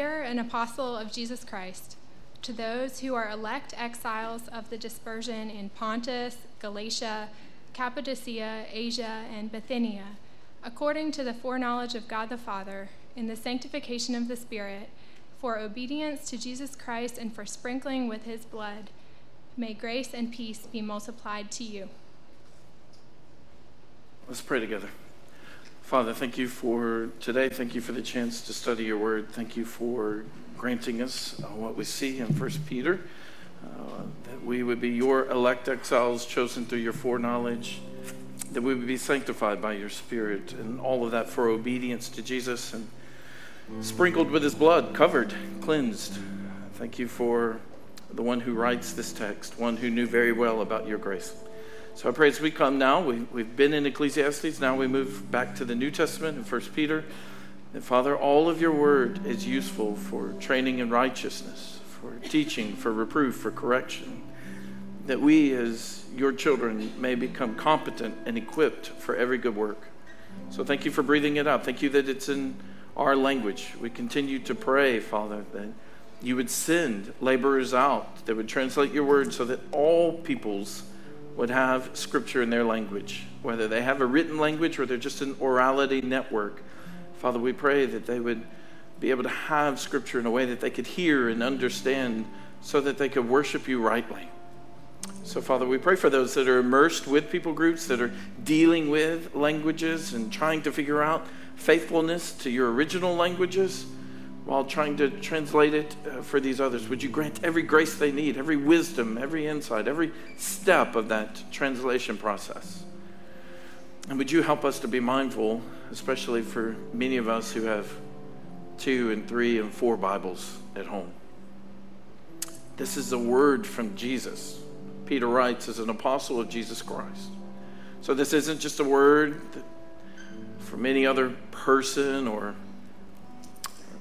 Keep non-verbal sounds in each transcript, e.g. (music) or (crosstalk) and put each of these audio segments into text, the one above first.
Peter, an apostle of Jesus Christ, to those who are elect exiles of the dispersion in Pontus, Galatia, Cappadocia, Asia, and Bithynia, according to the foreknowledge of God the Father, in the sanctification of the Spirit, for obedience to Jesus Christ and for sprinkling with his blood, may grace and peace be multiplied to you. Let's pray together. Father, thank you for today. Thank you for the chance to study your word. Thank you for granting us uh, what we see in First Peter, uh, that we would be your elect exiles chosen through your foreknowledge, that we would be sanctified by your Spirit, and all of that for obedience to Jesus and sprinkled with his blood, covered, cleansed. Thank you for the one who writes this text, one who knew very well about your grace. So I pray as we come now, we, we've been in Ecclesiastes, now we move back to the New Testament in 1 Peter. That Father, all of your word is useful for training in righteousness, for teaching, for reproof, for correction. That we, as your children, may become competent and equipped for every good work. So thank you for breathing it out. Thank you that it's in our language. We continue to pray, Father, that you would send laborers out that would translate your word so that all peoples would have scripture in their language, whether they have a written language or they're just an orality network. Father, we pray that they would be able to have scripture in a way that they could hear and understand so that they could worship you rightly. So, Father, we pray for those that are immersed with people groups, that are dealing with languages and trying to figure out faithfulness to your original languages while trying to translate it uh, for these others. Would you grant every grace they need, every wisdom, every insight, every step of that translation process? And would you help us to be mindful, especially for many of us who have two and three and four Bibles at home? This is a word from Jesus. Peter writes as an apostle of Jesus Christ. So this isn't just a word from any other person or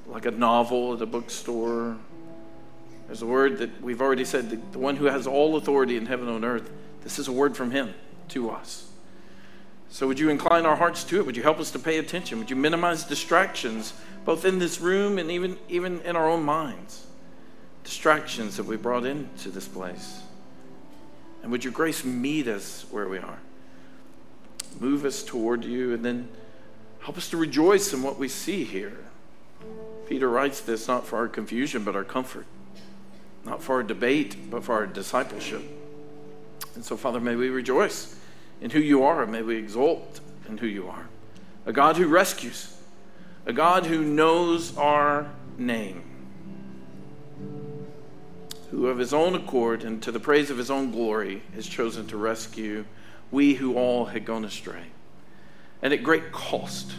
like a novel at a bookstore. There's a word that we've already said, the, one who has all authority in heaven and on earth. This is a word from him to us. So, would you incline our hearts to it? Would you help us to pay attention? Would you minimize distractions, both in this room and even, even in our own minds? Distractions that we brought into this place. And would your grace meet us where we are? Move us toward you, and then help us to rejoice in what we see here. Peter writes this not for our confusion, but our comfort, not for our debate, but for our discipleship. And so, Father, may we rejoice in who you are, and may we exult in who you are. A God who rescues, a God who knows our name, who of his own accord and to the praise of his own glory has chosen to rescue we who all had gone astray. And at great cost,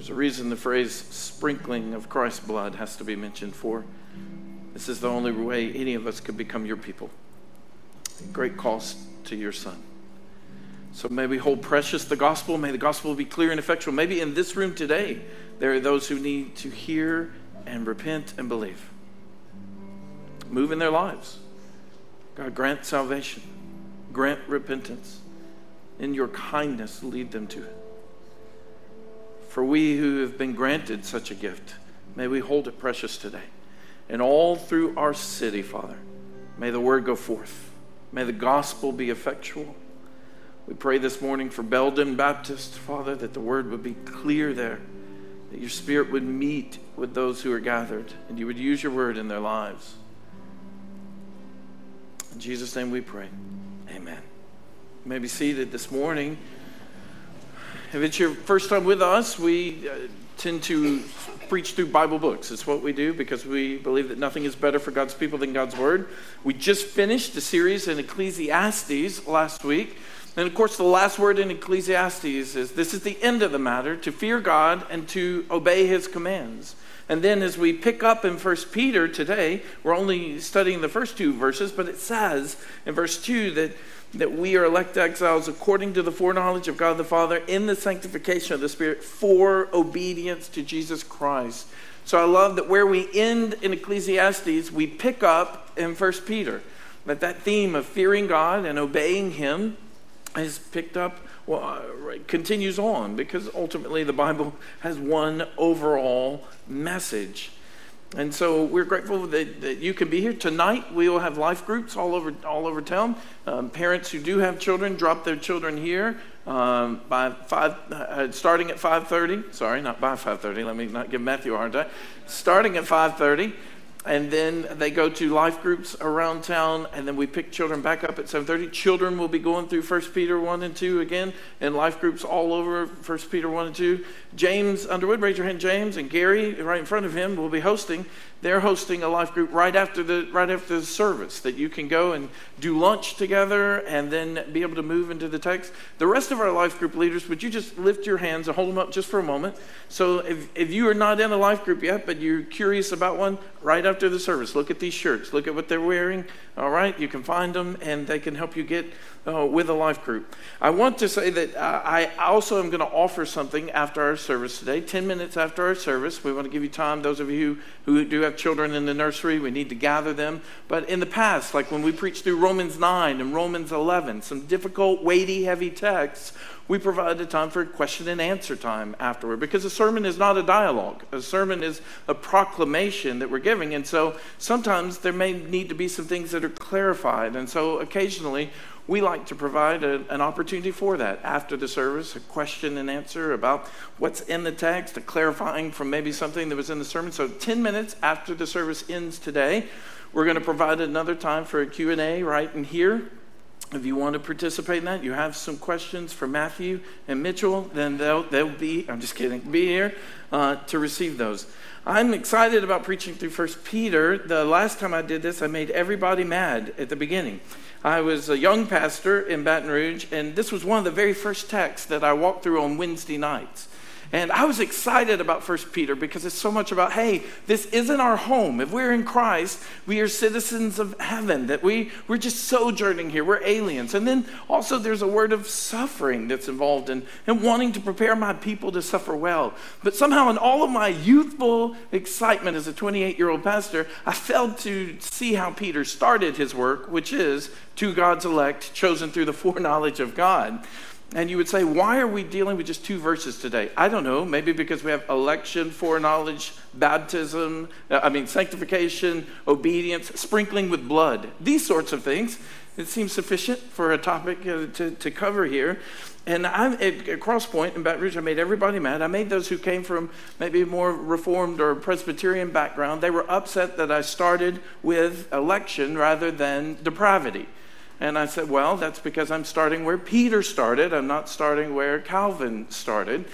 there's a reason the phrase sprinkling of Christ's blood has to be mentioned for. This is the only way any of us could become your people. Great cost to your son. So may we hold precious the gospel. May the gospel be clear and effectual. Maybe in this room today, there are those who need to hear and repent and believe. Move in their lives. God, grant salvation, grant repentance. In your kindness, lead them to it. For we who have been granted such a gift, may we hold it precious today. And all through our city, Father, may the word go forth. May the gospel be effectual. We pray this morning for Belden Baptist, Father, that the word would be clear there, that your spirit would meet with those who are gathered, and you would use your word in their lives. In Jesus' name we pray. Amen. You may be seated this morning. If it's your first time with us, we uh, tend to preach through Bible books. It's what we do because we believe that nothing is better for God's people than God's Word. We just finished a series in Ecclesiastes last week. And of course, the last word in Ecclesiastes is this is the end of the matter to fear God and to obey His commands. And then as we pick up in 1 Peter today, we're only studying the first two verses, but it says in verse 2 that that we are elect exiles according to the foreknowledge of God the Father in the sanctification of the Spirit for obedience to Jesus Christ. So I love that where we end in Ecclesiastes, we pick up in 1 Peter. That that theme of fearing God and obeying Him is picked up, well, uh, continues on because ultimately the Bible has one overall message. And so we're grateful that, that you can be here tonight. We will have life groups all over all over town. Um, parents who do have children drop their children here um, by five, uh, starting at 5:30. Sorry, not by 5:30. Let me not give Matthew a hard time. Starting at 5:30 and then they go to life groups around town and then we pick children back up at 7.30 children will be going through 1 peter 1 and 2 again and life groups all over 1 peter 1 and 2 james underwood raise your hand. James and gary right in front of him will be hosting. They're hosting a life group right after the right after the service that you can go and do lunch together and then be able to move into the text. The rest of our life group leaders would you just lift your hands and hold them up just for a moment? So if, if you are not in a life group yet but you're curious about one right after the service look at these shirts look at what they're wearing all right you can find them and they can help you get uh, with a life group. I want to say that uh, I also am going to offer something after our service today. 10 minutes after our service, we want to give you time. Those of you who, do have children in the nursery, we need to gather them. But in the past, like when we preached through Romans 9 and Romans 11, some difficult, weighty, heavy texts, we provide a time for question and answer time afterward because a sermon is not a dialogue. A sermon is a proclamation that we're giving. And so sometimes there may need to be some things that are clarified. And so occasionally we like to provide a, an opportunity for that after the service, a question and answer about what's in the text, a clarifying from maybe something that was in the sermon. So 10 minutes after the service ends today, we're going to provide another time for a Q&A right in here. If you want to participate in that, you have some questions for Matthew and Mitchell, then they'll, they'll be, I'm just kidding, be here uh, to receive those. I'm excited about preaching through First Peter. The last time I did this, I made everybody mad at the beginning. I was a young pastor in Baton Rouge, and this was one of the very first texts that I walked through on Wednesday nights. And I was excited about First Peter because it's so much about, hey, this isn't our home. If we're in Christ, we are citizens of heaven, that we, we're just sojourning here. We're aliens. And then also there's a word of suffering that's involved in, in wanting to prepare my people to suffer well. But somehow in all of my youthful excitement as a 28-year-old pastor, I failed to see how Peter started his work, which is to God's elect, chosen through the (laughs) foreknowledge of God. And you would say, why are we dealing with just two verses today? I don't know. Maybe because we have election, foreknowledge, baptism, uh, I mean, sanctification, obedience, sprinkling with blood, these sorts of things. It seems sufficient for a topic uh, to, to cover here. And I'm at, Crosspoint in Baton Rouge, I made everybody mad. I made those who came from maybe more Reformed or Presbyterian background. They were upset that I started with election rather than depravity. And I said, Well, that's because I'm starting where Peter started. I'm not starting where Calvin started.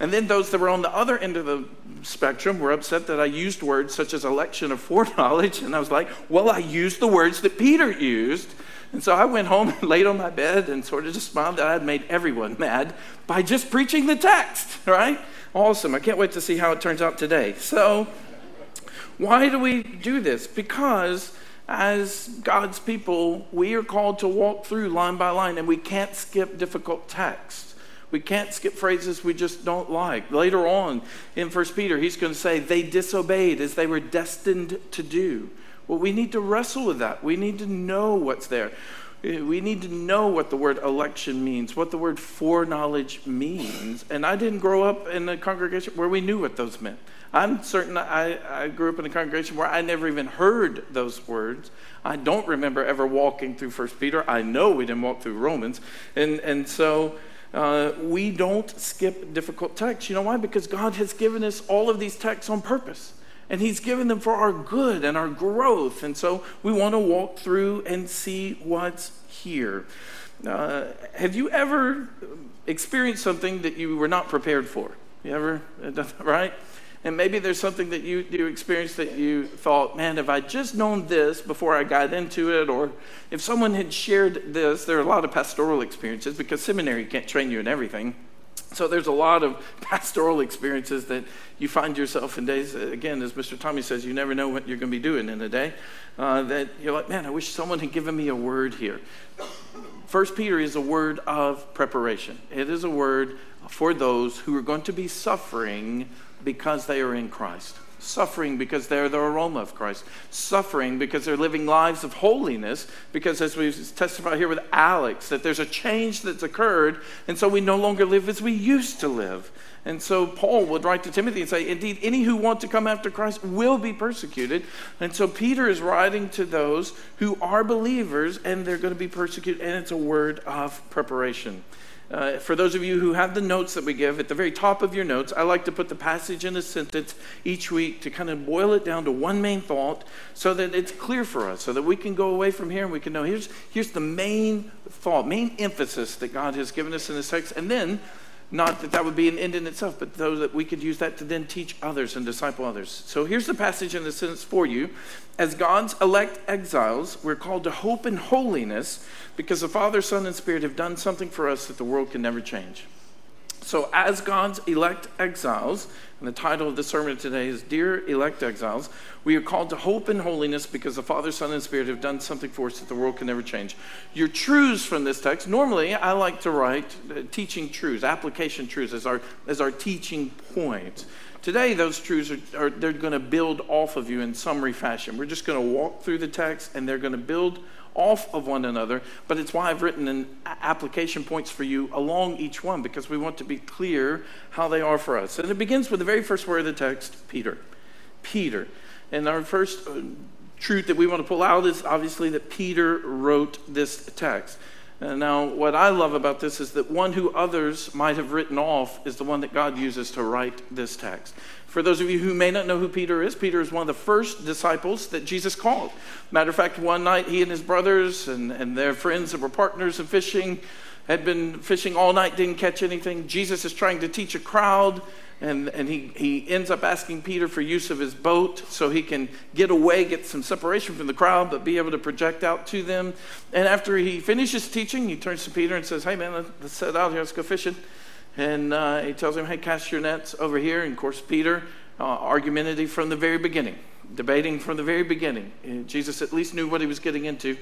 And then those that were on the other end of the spectrum were upset that I used words such as election of (laughs) foreknowledge. And I was like, Well, I used the words that Peter used. And so I went home and (laughs) laid on my bed and sort of just smiled that I had made everyone (laughs) mad by just preaching the text, right? Awesome. I can't wait to see how it turns out today. So, why do we do this? Because as God's people, we are called to walk through line by line, and we can't skip difficult texts. We can't skip phrases we just don't like. Later on in 1 Peter, he's going to say, they disobeyed as they were destined to do. Well, we need to wrestle with that. We need to know what's there. We need to know what the word election means, what the word foreknowledge means. And I didn't grow up in a congregation where we knew what those meant. I'm certain I, I grew up in a congregation where I never even heard those words. I don't remember ever walking through First Peter. I know we didn't walk through Romans. And, and so uh, we don't skip difficult texts. You know why? Because God has given us all of these texts on purpose. And He's given them for our good and our growth. And so we want to walk through and see what's here. Uh, have you ever experienced something that you were not prepared for? You ever, (laughs) right? And maybe there's something that you, you experienced that you thought, man, if I just known this before I got into it, or if someone had shared this, there are a lot of pastoral experiences because seminary can't train you in everything. So there's a lot of (laughs) pastoral experiences that you find yourself in days, again, as Mr. Tommy says, you never know what you're going to be doing in a day. Uh, that you're like, man, I wish someone had given me a word here. First Peter is a word of preparation. It is a word for those who are going to be suffering because they are in Christ. suffering because they're the aroma of Christ, suffering because they're living lives of holiness, because as we testify here with Alex, that there's a change that's occurred, and so we no longer live as we used to live. And so Paul would write to Timothy and say, Indeed, any who want to come after Christ will be persecuted. And so Peter is writing to those who are believers and they're going to be persecuted, and it's a word of preparation. Uh, for those of you who have the notes that we give, at the very top of your notes, I like to put the passage in a sentence each week to kind of boil it down to one main thought so that it's clear for us, so that we can go away from here and we can know here's, here's the main thought, main emphasis that God has given us in this text. And then not that that would be an end in itself, but though that we could use that to then teach others and disciple others. So here's the passage in the sentence for you. As God's elect exiles, we're called to hope in holiness because the Father, Son, and Spirit have done something for us that the world can never change. So, as God's elect exiles, and the title of the sermon today is Dear Elect Exiles, we are called to hope and holiness because the Father, Son, and Spirit have done something for us that the world can never change. Your truths from this text, normally I like to write uh, teaching truths, application truths as our, as our teaching point. Today, those truths are, are they're going to build off of you in summary fashion. We're just going to walk through the text and they're going to build off of one another, but it's why I've written an application points for you along each one because we want to be clear how they are for us. And it begins with the very first word of the text, Peter. Peter. And our first uh, truth that we want to pull out is obviously that Peter wrote this text. Uh, now, what I love about this is that one who others might have written off is the one that God uses to write this text. For those of you who may not know who Peter is, Peter is one of the first disciples that Jesus called. Matter of fact, one night he and his brothers and, and their friends that were partners in fishing had been fishing all night, didn't catch anything. Jesus is trying to teach a crowd, and, and he, he ends up asking Peter for use of his boat so he can get away, get some separation from the crowd, but be able to project out to them. And after he finishes teaching, he turns to Peter and says, Hey, man, let's set out here, let's go fishing. And uh, he tells him, hey, cast your nets over here. And of course, Peter, uh, argumentative from the very beginning, debating from the very beginning. Jesus at least knew what he was getting into.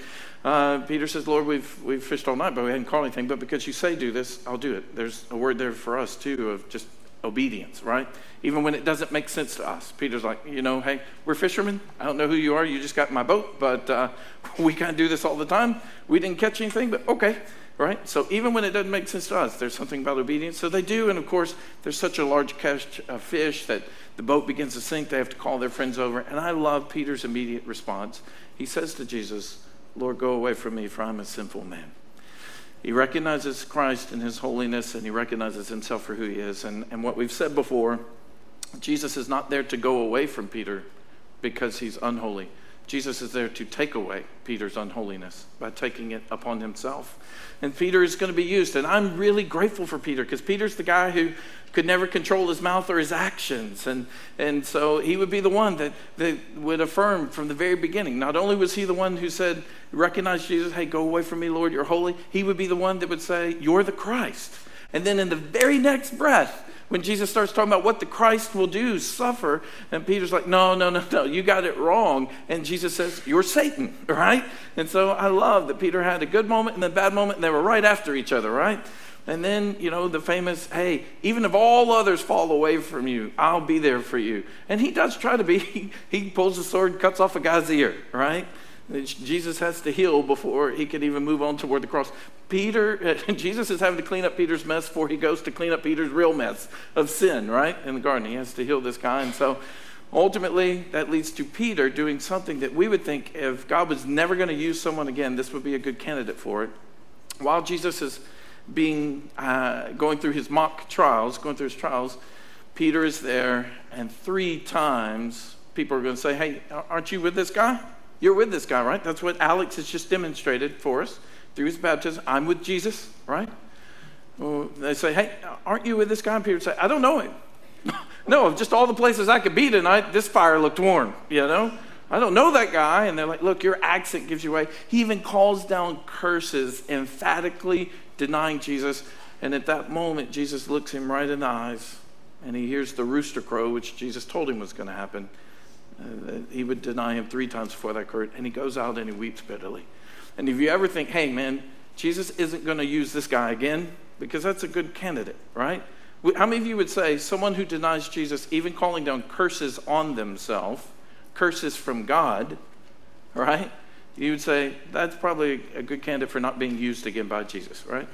Uh, Peter says, Lord, we've, we've fished all night, but we hadn't caught anything. But because you say do this, I'll do it. There's a word there for us, too, of just obedience, right? Even when it doesn't make sense to us. Peter's like, you know, hey, we're fishermen. I don't know who you are. You just got my boat, but uh, (laughs) we kind of do this all the time. We didn't catch anything, but okay right? So even when it doesn't make sense to us, there's something about obedience. So they do, and of course, there's such a large catch of fish that the boat begins to sink. They have to call their friends over. And I love Peter's immediate response. He says to Jesus, Lord, go away from me, for I'm a sinful man. He recognizes Christ and his holiness, and he recognizes himself for who he is. And, and what we've said before, Jesus is not there to go away from Peter because he's unholy. Jesus is there to take away Peter's unholiness by taking it upon himself. And Peter is going to be used. And I'm really grateful for Peter because Peter's the guy who could never control his mouth or his actions. And, and so he would be the one that, that would affirm from the very beginning. Not only was he the one who said, Recognize Jesus, hey, go away from me, Lord, you're holy. He would be the one that would say, You're the Christ. And then in the very next breath, when Jesus starts talking about what the Christ will do, suffer, and Peter's like, no, no, no, no, you got it wrong. And Jesus says, you're Satan, (laughs) right? And so I love that Peter had a good moment and a bad moment, and they were right after each other, right? And then, you know, the famous, hey, even if all others fall away from you, I'll be there for you. And he does try to be, (laughs) he, pulls the sword, cuts off a guy's ear, right? Jesus has to heal before he can even move on toward the cross. Peter, (laughs) Jesus is having to clean up Peter's mess before he goes to clean up Peter's real mess of sin, right? In the garden. He has to heal this guy. And so ultimately, that leads to Peter doing something that we would think if God was never going to use someone again, this would be a good candidate for it. While Jesus is being uh, going through his mock trials, going through his trials, Peter is there, and three times people are going to say, Hey, aren't you with this guy? You're with this guy, right? That's what Alex has just demonstrated for us through his baptism. I'm with Jesus, right? Well, they say, Hey, aren't you with this guy? And Peter say, I don't know him. (laughs) no, just all the places I could be tonight, this fire looked warm, you know? I don't know that guy. And they're like, Look, your accent gives you away. He even calls down curses, emphatically denying Jesus. And at that moment, Jesus looks him right in the eyes and he hears the rooster crow, which Jesus told him was going to happen. Uh, he would deny him three times before that occurred, and he goes out and he weeps bitterly. And if you ever think, hey, man, Jesus isn't going to use this guy again, because that's a good candidate, right? How many of you would say someone who denies Jesus, even calling down curses on themselves, curses from God, right? You would say that's probably a good candidate for not being used again by Jesus, right?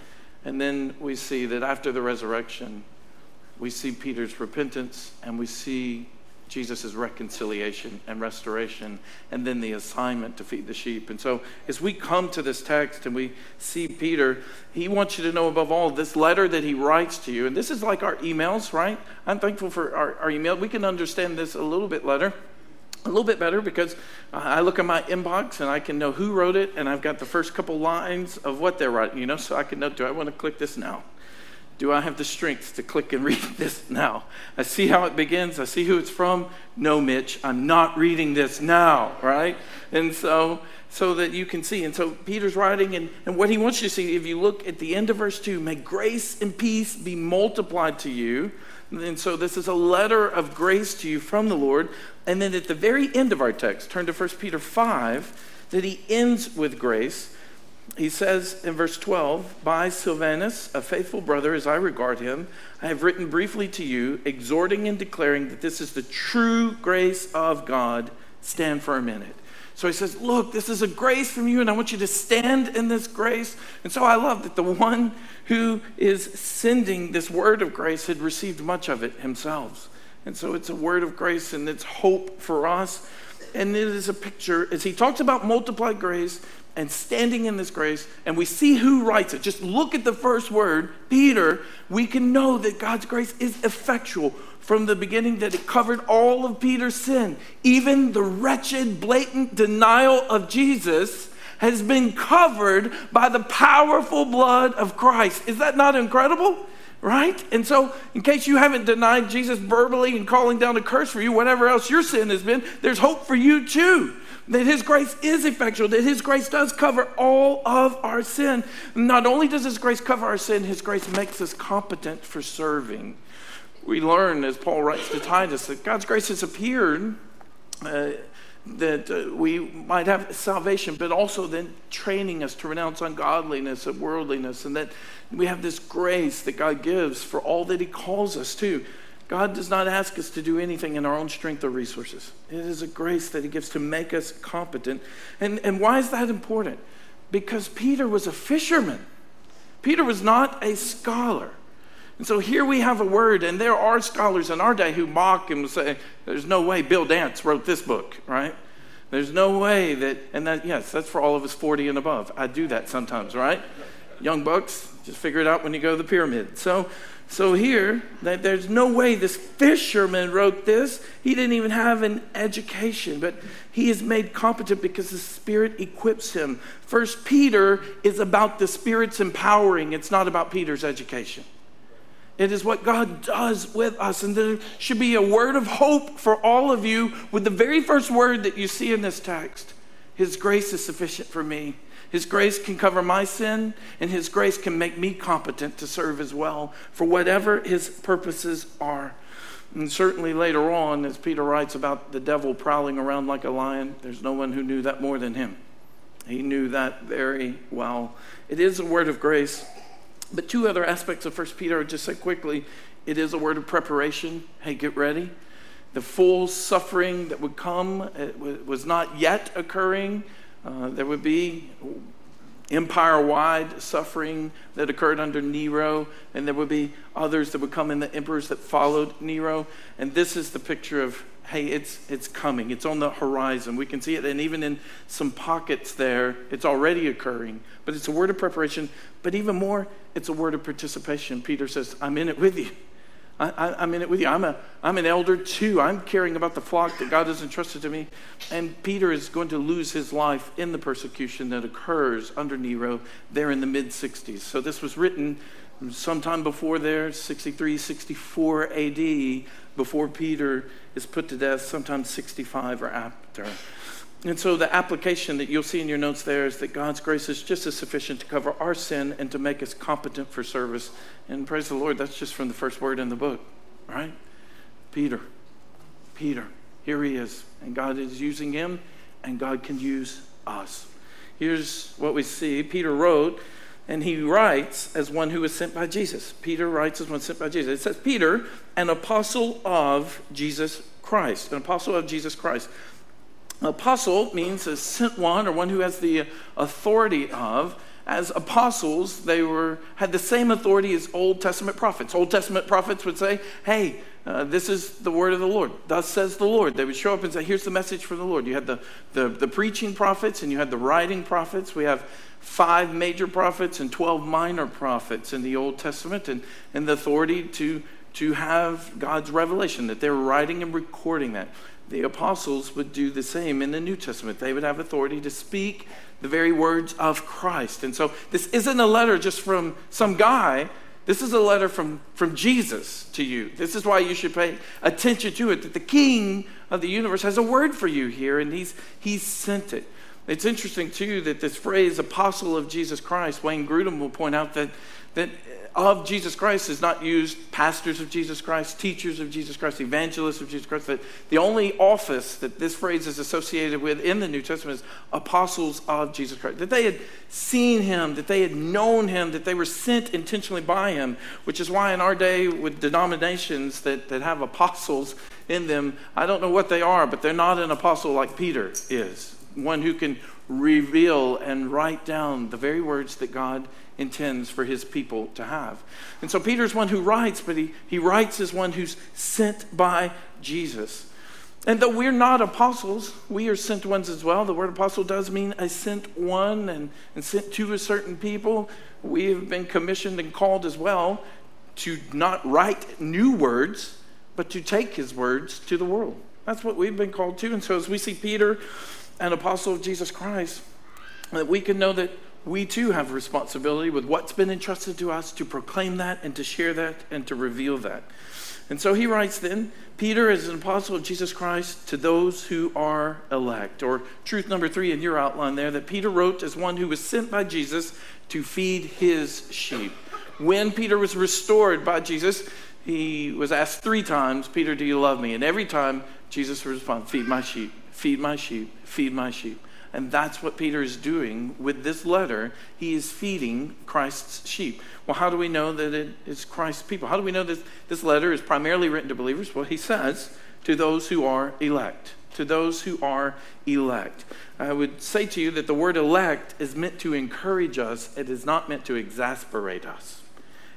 And then we see that after the resurrection, we see Peter's repentance and we see Jesus' reconciliation and restoration, and then the assignment to feed the sheep. And so, as we come to this text and we see Peter, he wants you to know above all this letter that he writes to you. And this is like our emails, right? I'm thankful for our, our email. We can understand this a little bit better. A little bit better because uh, I look at my inbox and I can know who wrote it, and I've got the first couple lines of what they're writing, you know, so I can know do I want to click this now? Do I have the strength to click and (laughs) read this now? I see how it begins. I see who it's from. No, Mitch, I'm not reading this now, right? And so, so that you can see. And so Peter's writing, and, and what he wants you to see, if you look at the end of verse 2, may grace and peace be multiplied to you. And so this is a letter of grace to you from the Lord. And then at the very end of our text, turn to 1 Peter 5, that he ends with grace he says in verse 12, By Silvanus, a faithful brother as I regard him, I have written briefly to you, exhorting and declaring that this is the true grace of God. Stand firm in it. So he says, Look, this is a grace from you, and I want you to stand in this grace. And so I love that the one who is sending this word of grace had received much of it himself. And so it's a word of grace and it's hope for us. And it is a picture, as he talks about multiplied grace, and standing in this grace, and we see who writes it. Just look at the first word, Peter. We can know that God's grace is effectual from the beginning, that it covered all of Peter's sin. Even the wretched, blatant denial of Jesus has been covered by the powerful blood of Christ. Is that not incredible? Right? And so, in case you haven't denied Jesus verbally and calling down a curse for you, whatever else your sin has been, there's hope for you too that His grace is effectual, that His grace does cover all of our sin. Not only does His grace cover our sin, His grace makes us competent for serving. We learn, as Paul writes to Titus, that God's grace has appeared. Uh, that uh, we might have salvation, but also then training us to renounce ungodliness and worldliness, and that we have this grace that God gives for all that He calls us to. God does not ask us to do anything in our own strength or resources. It is a grace that He gives to make us competent. And, and why is that important? Because Peter was a fisherman, Peter was not a scholar. And so here we have a word, and there are scholars in our day who mock and say, There's no way Bill Dance wrote this book, right? There's no way that, and that, yes, that's for all of us 40 and above. I do that sometimes, right? Young bucks, just figure it out when you go to the pyramid. So, so here, there's no way this fisherman wrote this. He didn't even have an education, but he is made competent because the Spirit equips him. First Peter is about the Spirit's empowering. It's not about Peter's education. It is what God does with us. And there should be a word of hope for all of you with the very first word that you see in this text. His grace is sufficient for me. His grace can cover my sin, and His grace can make me competent to serve as well for whatever His purposes are. And certainly later on, as Peter writes about the devil prowling around like a lion, there's no one who knew that more than him. He knew that very well. It is a word of grace. But two other aspects of 1 Peter, just say quickly. It is a word of preparation. Hey, get ready. The full suffering that would come was not yet occurring. Uh, there would be empire wide suffering that occurred under Nero, and there would be others that would come in the emperors that followed Nero. And this is the picture of hey, it's, it's coming, it's on the horizon. We can see it, and even in some pockets there, it's already occurring. But it's a word of preparation, but even more, it's a word of participation. Peter says, I'm in it with you. I, am in it with you. I'm, a, I'm an elder too. I'm caring about the flock that God has entrusted to me. And Peter is going to lose his life in the persecution that occurs under Nero there in the mid 60s. So this was written sometime before there, 63, 64 AD, before Peter is put to death, sometime 65 or after. And so the application that you'll see in your notes there is that God's grace is just as sufficient to cover our sin and to make us competent for service. And praise the Lord, that's just from the first word in the book, right? Peter. Peter. Here he is. And God is using him, and God can use us. Here's what we see Peter wrote and he writes as one who was sent by Jesus. Peter writes as one sent by Jesus. It says, Peter, an apostle of Jesus Christ, an apostle of Jesus Christ. Apostle means a sent one or one who has the authority of. As apostles, they were had the same authority as Old Testament prophets. Old Testament prophets would say, "Hey, uh, this is the word of the Lord. Thus says the Lord. They would show up and say, Here's the message from the Lord. You had the, the, the, preaching prophets and you had the writing prophets. We have five major prophets and 12 minor prophets in the Old Testament, and, and the authority to, to have God's revelation, that they're writing and recording that. The apostles would do the same in the New Testament. They would have authority to speak the very words of Christ. And so this isn't a letter just from some guy this is a letter from, from Jesus to you. This is why you should pay attention to it, that the King of the universe has a word for you here, and he's, he's sent it. It's interesting, too, that this phrase, apostle of Jesus Christ, Wayne Grudem will point out that, that of Jesus Christ is not used pastors of Jesus Christ, teachers of Jesus Christ, evangelists of Jesus Christ. That the only office that this phrase is associated with in the New Testament is apostles of Jesus Christ. That they had seen him, that they had known him, that they were sent intentionally by him, which is why in our day with denominations that, that have apostles in them, I don't know what they are, but they're not an apostle like Peter is, one who can reveal and write down the very words that God intends for his people to have. And so Peter's one who writes, but he, he writes as one who's sent by Jesus. And though we're not apostles, we are sent ones as well. The word apostle does mean a sent one and, and sent to a certain people. We have been commissioned and called as well to not write new words, but to take his words to the world. That's what we've been called to. And so as we see Peter, an apostle of Jesus Christ, that we can know that we too have responsibility with what's been entrusted to us to proclaim that and to share that and to reveal that. And so he writes then, Peter is an apostle of Jesus Christ to those who are elect. Or truth number three in your outline there, that Peter wrote as one who was sent by Jesus to feed his sheep. When Peter was restored by Jesus, he was asked three times, Peter, do you love me? And every time Jesus responded, feed my sheep, feed my sheep, feed my sheep. And that's what Peter is doing with this letter. He is feeding Christ's sheep. Well, how do we know that it is Christ's people? How do we know that this letter is primarily written to believers? Well, he says, to those who are elect. To those who are elect. I would say to you that the word elect is meant to encourage us, it is not meant to exasperate us.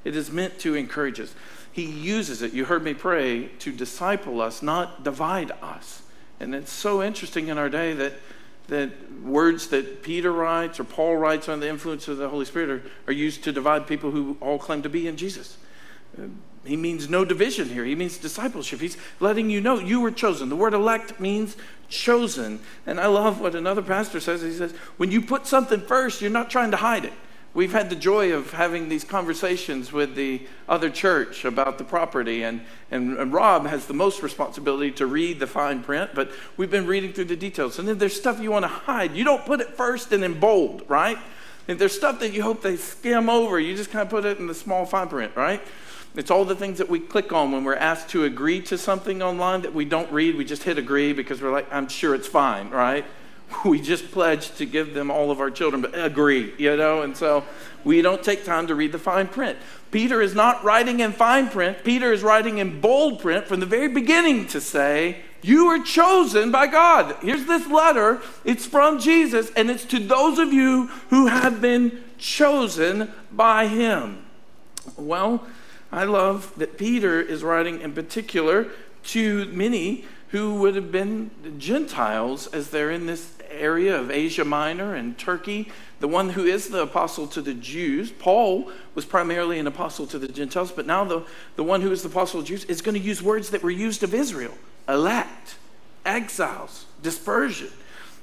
It is meant to encourage us. He uses it, you heard me pray, to disciple us, not divide us. And it's so interesting in our day that that words that Peter writes or Paul writes under the influence of the Holy Spirit are, are used to divide people who all claim to be in Jesus. Uh, he means no division here. He means discipleship. He's letting you know you were chosen. The word elect means chosen. And I love what another pastor says. He says, when you put something first, you're not trying to hide it. We've had the joy of having these conversations with the other church about the property, and, and, and, Rob has the most responsibility to read the fine print, but we've been reading through the details. And then there's stuff you want to hide. You don't put it first and in bold, right? And there's stuff that you hope they skim over. You just kind of put it in the small fine print, right? It's all the things that we click on when we're asked to agree to something online that we don't read. We just hit agree because we're like, I'm sure it's fine, right? (laughs) we just pledged to give them all of our children, but agree, you know, and so we don't take time to read the fine print. Peter is not writing in fine print, Peter is writing in bold print from the very beginning to say, You are chosen by God. Here's this letter, it's from Jesus, and it's to those of you who have been chosen by Him. Well, I love that Peter is writing in particular to many who would have been Gentiles as they're in this area of Asia Minor and Turkey, the one who is the apostle to the Jews. Paul was primarily an apostle to the Gentiles, but now the, the one who is the apostle to Jews is going to use words that were used of Israel elect, exiles, dispersion.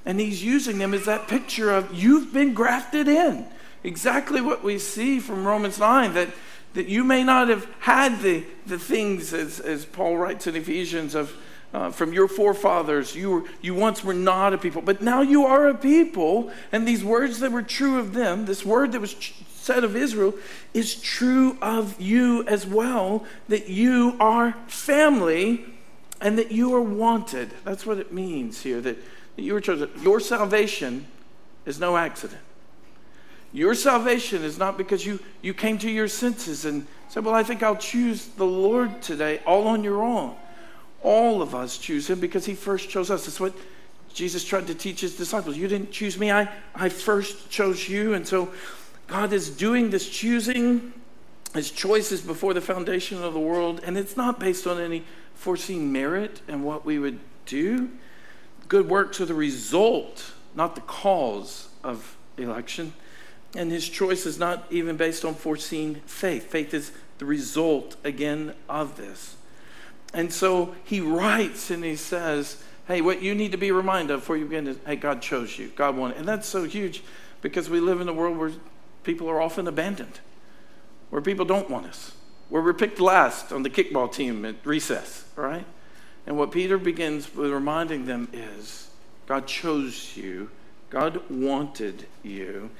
And he's using them as that picture of you've been grafted in. Exactly what we see from Romans 9 that, that you may not have had the, the things, as, as Paul writes in Ephesians, of uh, from your forefathers. You, were, you once were not a people, but now you are a people. And these words that were true of them, this word that was ch- said of Israel, is true of you as well that you are family and that you are wanted. That's what it means here, that, that you were chosen. Your salvation is no accident. Your salvation is not because you, you came to your senses and said, Well, I think I'll choose the Lord today, all on your own. All of us choose Him because He first chose us. That's what Jesus tried to teach His disciples. You didn't choose me, I, I first chose you. And so God is doing this choosing, His choices before the foundation of the world, and it's not based on any foreseen merit and what we would do. Good works are the result, not the cause of election. And his choice is not even based on foreseen faith. Faith is the result, again, of this. And so he writes and he says, Hey, what you need to be reminded of before you begin is, hey, God chose you. God wanted. And that's so huge because we live in a world where people are often abandoned, where people don't want us, where we're picked last on the kickball team at recess, right? And what Peter begins with reminding them is God chose you, God wanted you.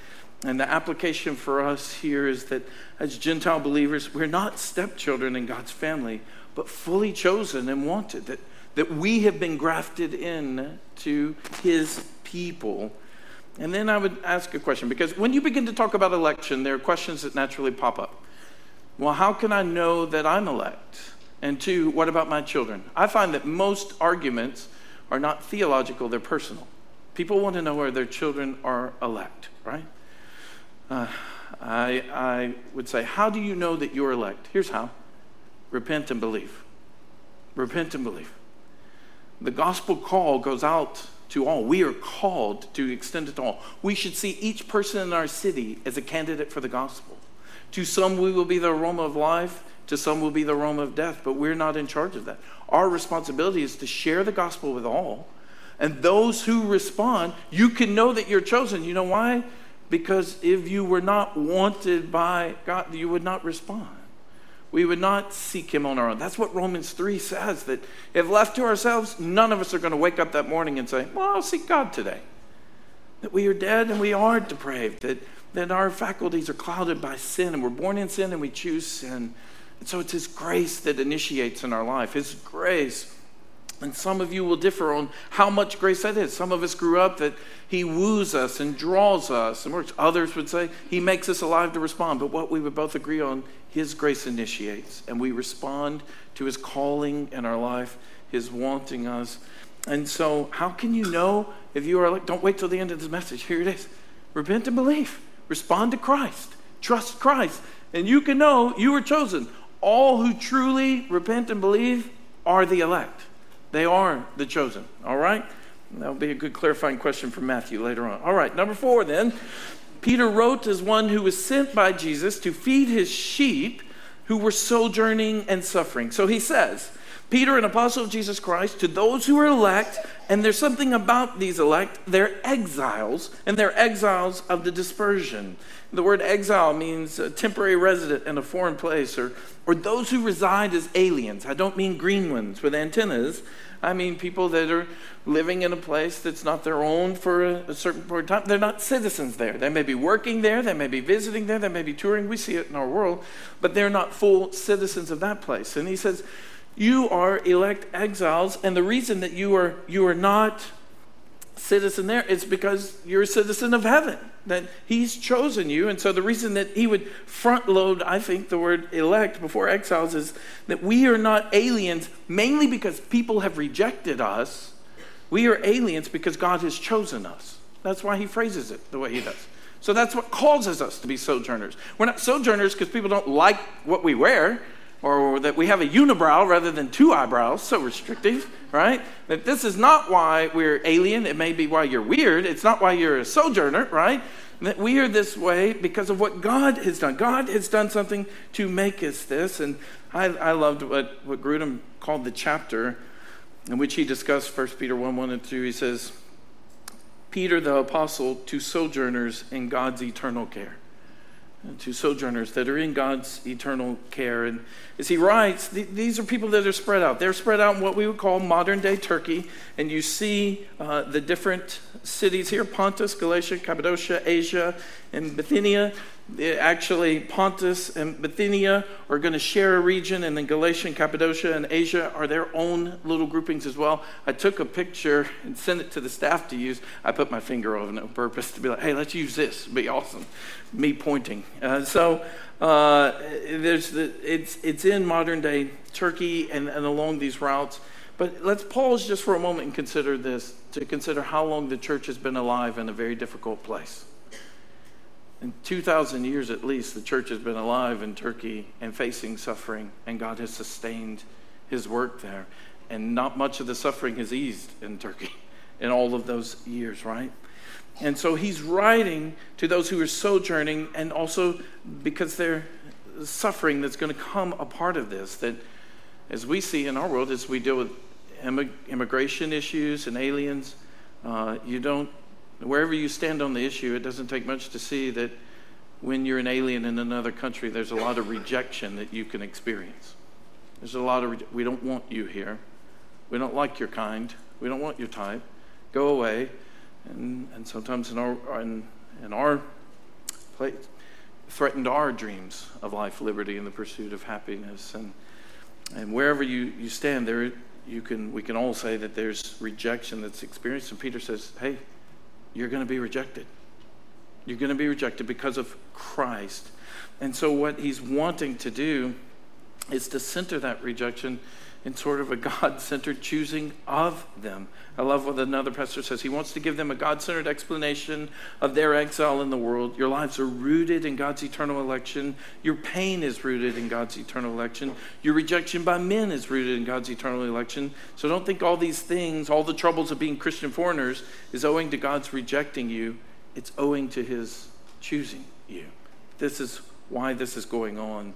And the application for us here is that as Gentile believers, we're not stepchildren in God's family, but fully chosen and wanted. That, that we have been grafted in to his people. And then I would ask a question because when you begin to talk about election, there are questions that naturally pop up. Well, how can I know that I'm elect? And two, what about my children? I find that most arguments are not theological, they're personal. People want to know where their children are elect, right? Uh, I, I would say, How do you know that you're elect? Here's how repent and believe. Repent and believe. The gospel call goes out to all. We are called to extend it to all. We should see each person in our city as a candidate for the gospel. To some, we will be the aroma of life. To some, will be the aroma of death. But we're not in charge of that. Our responsibility is to share the gospel with all. And those who respond, you can know that you're chosen. You know why? Because if you were not wanted by God, you would not respond. We would not seek Him on our own. That's what Romans 3 says that if left to ourselves, none of us are going to wake up that morning and say, Well, I'll seek God today. That we are dead and we are depraved, that, that our faculties are clouded by sin and we're born in sin and we choose sin. And so it's His grace that initiates in our life. His grace and some of you will differ on how much grace that is. Some of us grew up that He woos us and draws us, and works. Others would say He makes us alive to respond. But what we would both agree on, His grace initiates, and we respond to His calling in our life, His wanting us. And so, how can you know if you are like, don't wait till the end of this message. Here it is repent and believe, respond to Christ, trust Christ, and you can know you are chosen. All who truly repent and believe are the elect. They are the chosen, all right? That'll be a good clarifying question for Matthew later on. All right, number four then. Peter wrote as one who was sent by Jesus to feed his sheep who were sojourning and suffering. So he says, Peter, an apostle of Jesus Christ, to those who are elect, and there's something about these elect, they're exiles, and they're exiles of the dispersion. The word exile means a temporary resident in a foreign place, or, or those who reside as aliens. I don't mean green ones with antennas. I mean people that are living in a place that's not their own for a, a certain period of time. They're not citizens there. They may be working there, they may be visiting there, they may be touring. We see it in our world, but they're not full citizens of that place. And he says, you are elect exiles, and the reason that you are you are not citizen there, it's because you're a citizen of heaven. That He's chosen you, and so the reason that He would front load, I think, the word elect before exiles is that we are not aliens, mainly because people have rejected us. We are aliens because God has chosen us. That's why He phrases it the way He does. So that's what causes us to be sojourners. We're not sojourners because people don't like what we wear or that we have a unibrow rather than two eyebrows, so restrictive, right? That this is not why we're alien. It may be why you're weird. It's not why you're a sojourner, right? That we are this way because of what God has done. God has done something to make us this. And I, I loved what, what Grudem called the chapter in which he discussed 1 Peter 1 1 and 2. He says, Peter the apostle to sojourners in God's eternal care to sojourners that are in God's eternal care. And as he writes, th- these are people that are spread out. They're spread out in what we would call modern day Turkey. And you see uh, the different cities here Pontus, Galatia, Cappadocia, Asia, and Bithynia. Actually, Pontus and Bithynia are going to share a region, and then Galatia and Cappadocia and Asia are their own little groupings as well. I took a picture and sent it to the staff to use. I put my finger on it on purpose to be like, hey, let's use this. It'd be awesome. Me pointing. Uh, so uh, there's the, it's, it's in modern day Turkey and, and along these routes. But let's pause just for a moment and consider this to consider how long the church has been alive in a very difficult place. In 2,000 years at least, the church has been alive in Turkey and facing suffering, and God has sustained his work there. And not much of the suffering has eased in Turkey (laughs) in all of those years, right? And so he's writing to those who are sojourning, and also because they're suffering that's going to come a part of this. That as we see in our world, as we deal with immigration issues and aliens, uh, you don't Wherever you stand on the issue, it doesn't take much to see that when you're an alien in another country, there's a lot of rejection that you can experience. There's a lot of, re- we don't want you here. We don't like your kind. We don't want your type. Go away. And, and sometimes in our, in, in our place, threatened our dreams of life, liberty, and the pursuit of happiness. And, and wherever you, you stand, there you can, we can all say that there's rejection that's experienced. And Peter says, hey, you're going to be rejected. You're going to be rejected because of Christ. And so, what he's wanting to do is to center that rejection in sort of a God centered choosing of them. I love what another pastor says. He wants to give them a God centered explanation of their exile in the world. Your lives are rooted in God's eternal election. Your pain is rooted in God's eternal election. Your rejection by men is rooted in God's eternal election. So don't think all these things, all the troubles of being Christian foreigners, is owing to God's rejecting you. It's owing to His choosing you. This is why this is going on.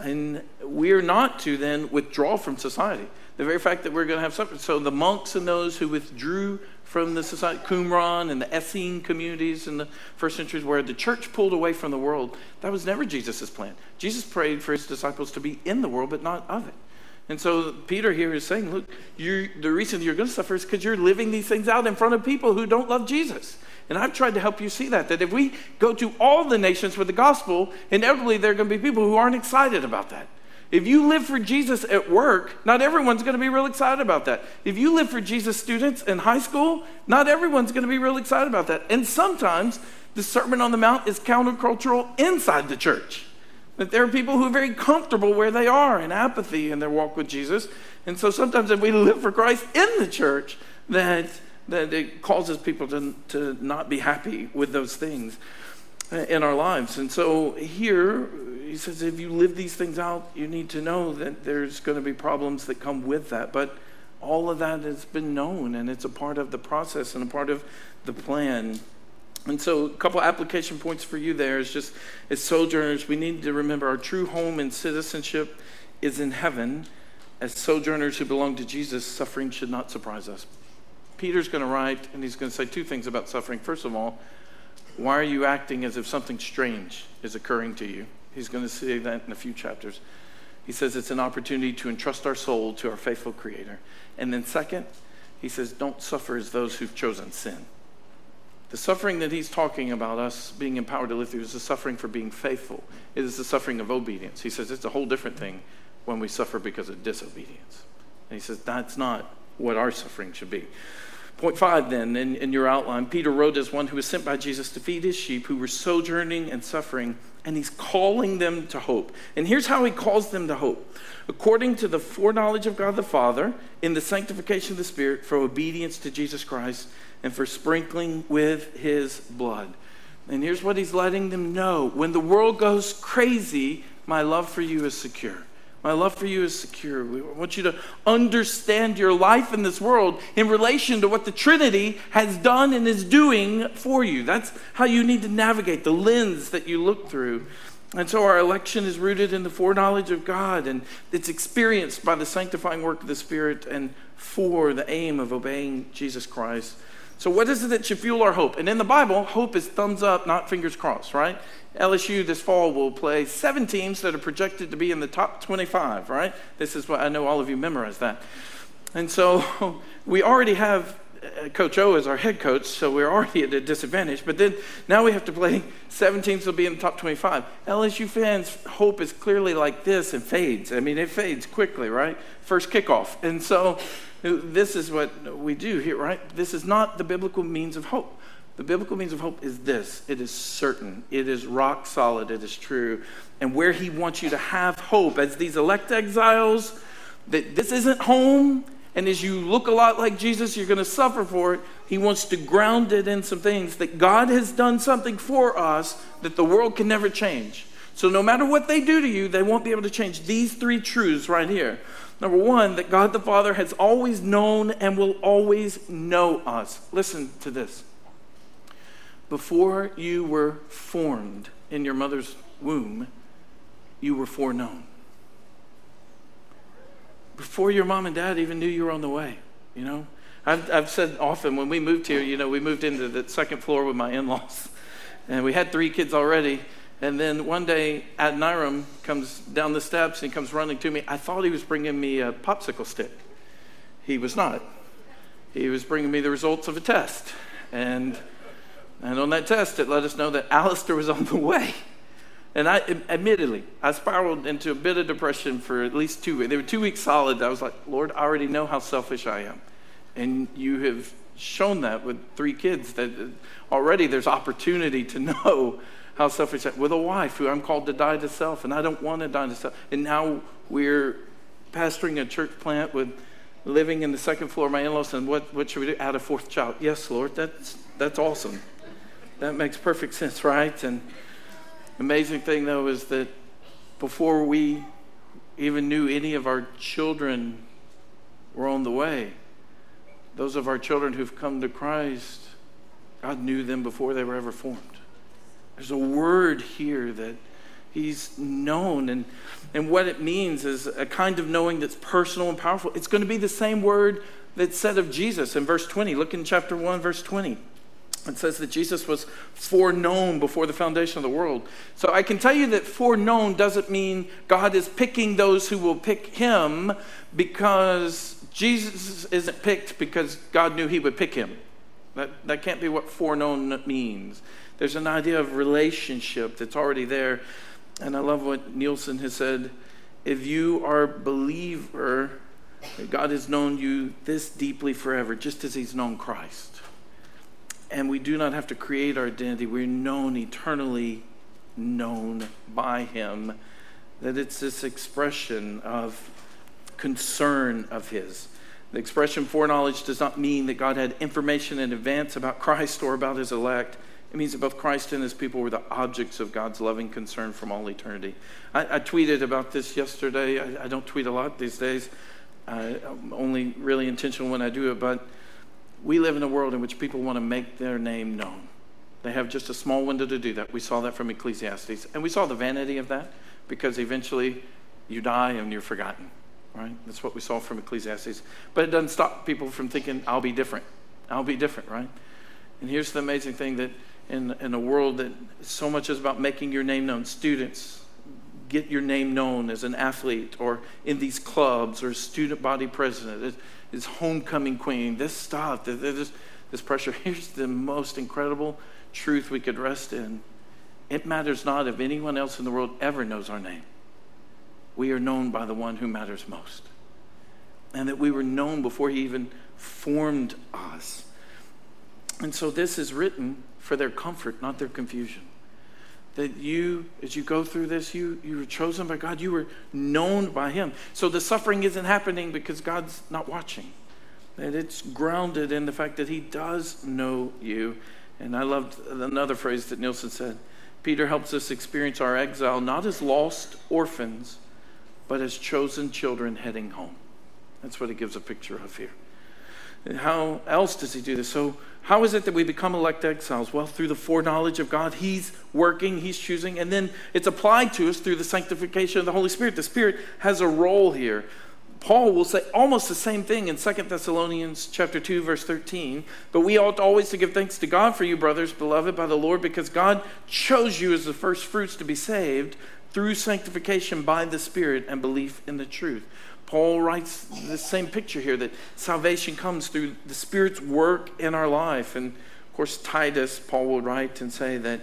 And we're not to then withdraw from society. The very fact that we're going to have something. So the monks and those who withdrew from the society, Qumran and the Essene communities in the first centuries, where the church pulled away from the world, that was never Jesus' plan. Jesus prayed for his disciples to be in the world, but not of it. And so Peter here is saying, look, the reason you're going to suffer is because you're living these things out in front of people who don't love Jesus. And I've tried to help you see that, that if we go to all the nations with the gospel, inevitably there are going to be people who aren't excited about that. If you live for Jesus at work, not everyone's going to be real excited about that. If you live for Jesus students in high school, not everyone's going to be real excited about that. And sometimes the Sermon on the Mount is countercultural inside the church. That there are people who are very comfortable where they are in apathy in their walk with Jesus. And so sometimes if we live for Christ in the church, that that it causes people to, to not be happy with those things uh, in our lives. And so here, he says, if you live these things out, you need to know that there's going to be problems that come with that. But all of that has been known, and it's a part of the process and a part of the plan. And so, a couple application points for you there is just as sojourners, we need to remember our true home and citizenship is in heaven. As sojourners who belong to Jesus, suffering should not surprise us. Peter's going to write, and he's going to say two things about suffering. First of all, why are you acting as if something strange is occurring to you? He's going to say that in a few chapters. He says it's an opportunity to entrust our soul to our faithful Creator. And then, second, he says, don't suffer as those who've chosen sin. The suffering that he's talking about, us being empowered to live through, is the suffering for being faithful. It is the suffering of obedience. He says it's a whole different thing when we suffer because of disobedience. And he says that's not what our suffering should be. Point five, then, in, in your outline, Peter wrote as one who was sent by Jesus to feed his sheep who were sojourning and suffering, and he's calling them to hope. And here's how he calls them to hope according to the foreknowledge of God the Father, in the sanctification of the Spirit, for obedience to Jesus Christ, and for sprinkling with his blood. And here's what he's letting them know when the world goes crazy, my love for you is secure. My love for you is secure. We want you to understand your life in this world in relation to what the Trinity has done and is doing for you. That's how you need to navigate the lens that you look through. And so our election is rooted in the foreknowledge of God and it's experienced by the sanctifying work of the Spirit and for the aim of obeying Jesus Christ. So, what is it that should fuel our hope? And in the Bible, hope is thumbs up, not fingers crossed, right? LSU this fall will play seven teams that are projected to be in the top 25, right? This is what I know all of you memorized that. And so (laughs) we already have uh, Coach O as our head coach, so we're already at a disadvantage. But then now we have to play (laughs) seven teams that'll be in the top 25. LSU fans' hope is clearly like this and fades. I mean, it fades quickly, right? First kickoff. And so this is what we do here, right? This is not the biblical means of hope. The biblical means of hope is this it is certain, it is rock solid, it is true. And where he wants you to have hope, as these elect exiles, that this isn't home, and as you look a lot like Jesus, you're going to suffer for it. He wants to ground it in some things that God has done something for us that the world can never change. So, no matter what they do to you, they won't be able to change these three truths right here. Number one, that God the Father has always known and will always know us. Listen to this. Before you were formed in your mother's womb, you were foreknown before your mom and dad even knew you were on the way, you know? I've, I've said often when we moved here, you know, we moved into the second floor with my in laws, and we had three kids already. And then one day, Adoniram comes down the steps and he comes running to me. I thought he was bringing me a popsicle stick. He was not. He was bringing me the results of a test. And, and on that test, it let us know that Alistair was on the way. And I, admittedly, I spiraled into a bit of depression for at least two weeks. They were two weeks solid. I was like, Lord, I already know how selfish I am. And you have shown that with three kids that already there's opportunity to know how selfish I am. With a wife who I'm called to die to self, and I don't want to die to self. And now we're pastoring a church plant with living in the second floor of my in-laws, and what, what should we do? Add a fourth child. Yes, Lord, that's, that's awesome. That makes perfect sense, right? And Amazing thing, though, is that before we even knew any of our children were on the way, those of our children who've come to Christ, God knew them before they were ever formed. There's a word here that He's known, and, and what it means is a kind of knowing that's personal and powerful. It's going to be the same word that's said of Jesus in verse 20. Look in chapter 1, verse 20. It says that Jesus was foreknown before the foundation of the world. So I can tell you that foreknown doesn't mean God is picking those who will pick him because Jesus isn't picked because God knew he would pick him. That, that can't be what foreknown means. There's an idea of relationship that's already there. And I love what Nielsen has said. If you are a believer, God has known you this deeply forever, just as he's known Christ and we do not have to create our identity. We're known eternally, known by Him. That it's this expression of concern of His. The expression foreknowledge does not mean that God had information in advance about Christ or about His elect. It means that both Christ and His people were the objects of God's loving concern from all eternity. I, I tweeted about this yesterday. I, I, don't tweet a lot these days. I'm only really intentional when I do it, but we live in a world in which people want to make their name known. They have just a small window to do that. We saw that from Ecclesiastes. And we saw the vanity of that because eventually you die and you're forgotten, right? That's what we saw from Ecclesiastes. But it doesn't stop people from thinking, I'll be different. I'll be different, right? And here's the amazing thing that in, in a world that so much is about making your name known, students get your name known as an athlete or in these clubs or student body president is homecoming queen, this stuff, this, this pressure. (laughs) Here's the most incredible truth we could rest in. It matters not if anyone else in the world ever knows our name. We are known by the one who matters most. And that we were known before he even formed us. And so this is written for their comfort, not their confusion that you, as you go through this, you, you were chosen by God. You were known by Him. So the suffering isn't happening because God's not watching. That it's grounded in the fact that He does know you. And I loved another phrase that Nielsen said Peter helps us experience our exile not as lost orphans, but as chosen children heading home. That's what he gives a picture of here. How else does he do this? So how is it that we become elect exiles? Well, through the foreknowledge of God, He's working, He's choosing, and then it's applied to us through the sanctification of the Holy Spirit. The Spirit has a role here. Paul will say almost the same thing in 2 Thessalonians chapter 2 verse 13, but we ought always to give thanks to God for you brothers beloved by the Lord because God chose you as the first fruits to be saved through sanctification by the Spirit and belief in the truth. Paul writes the same picture here that salvation comes through the Spirit's work in our life. And of course, Titus, Paul will write and say that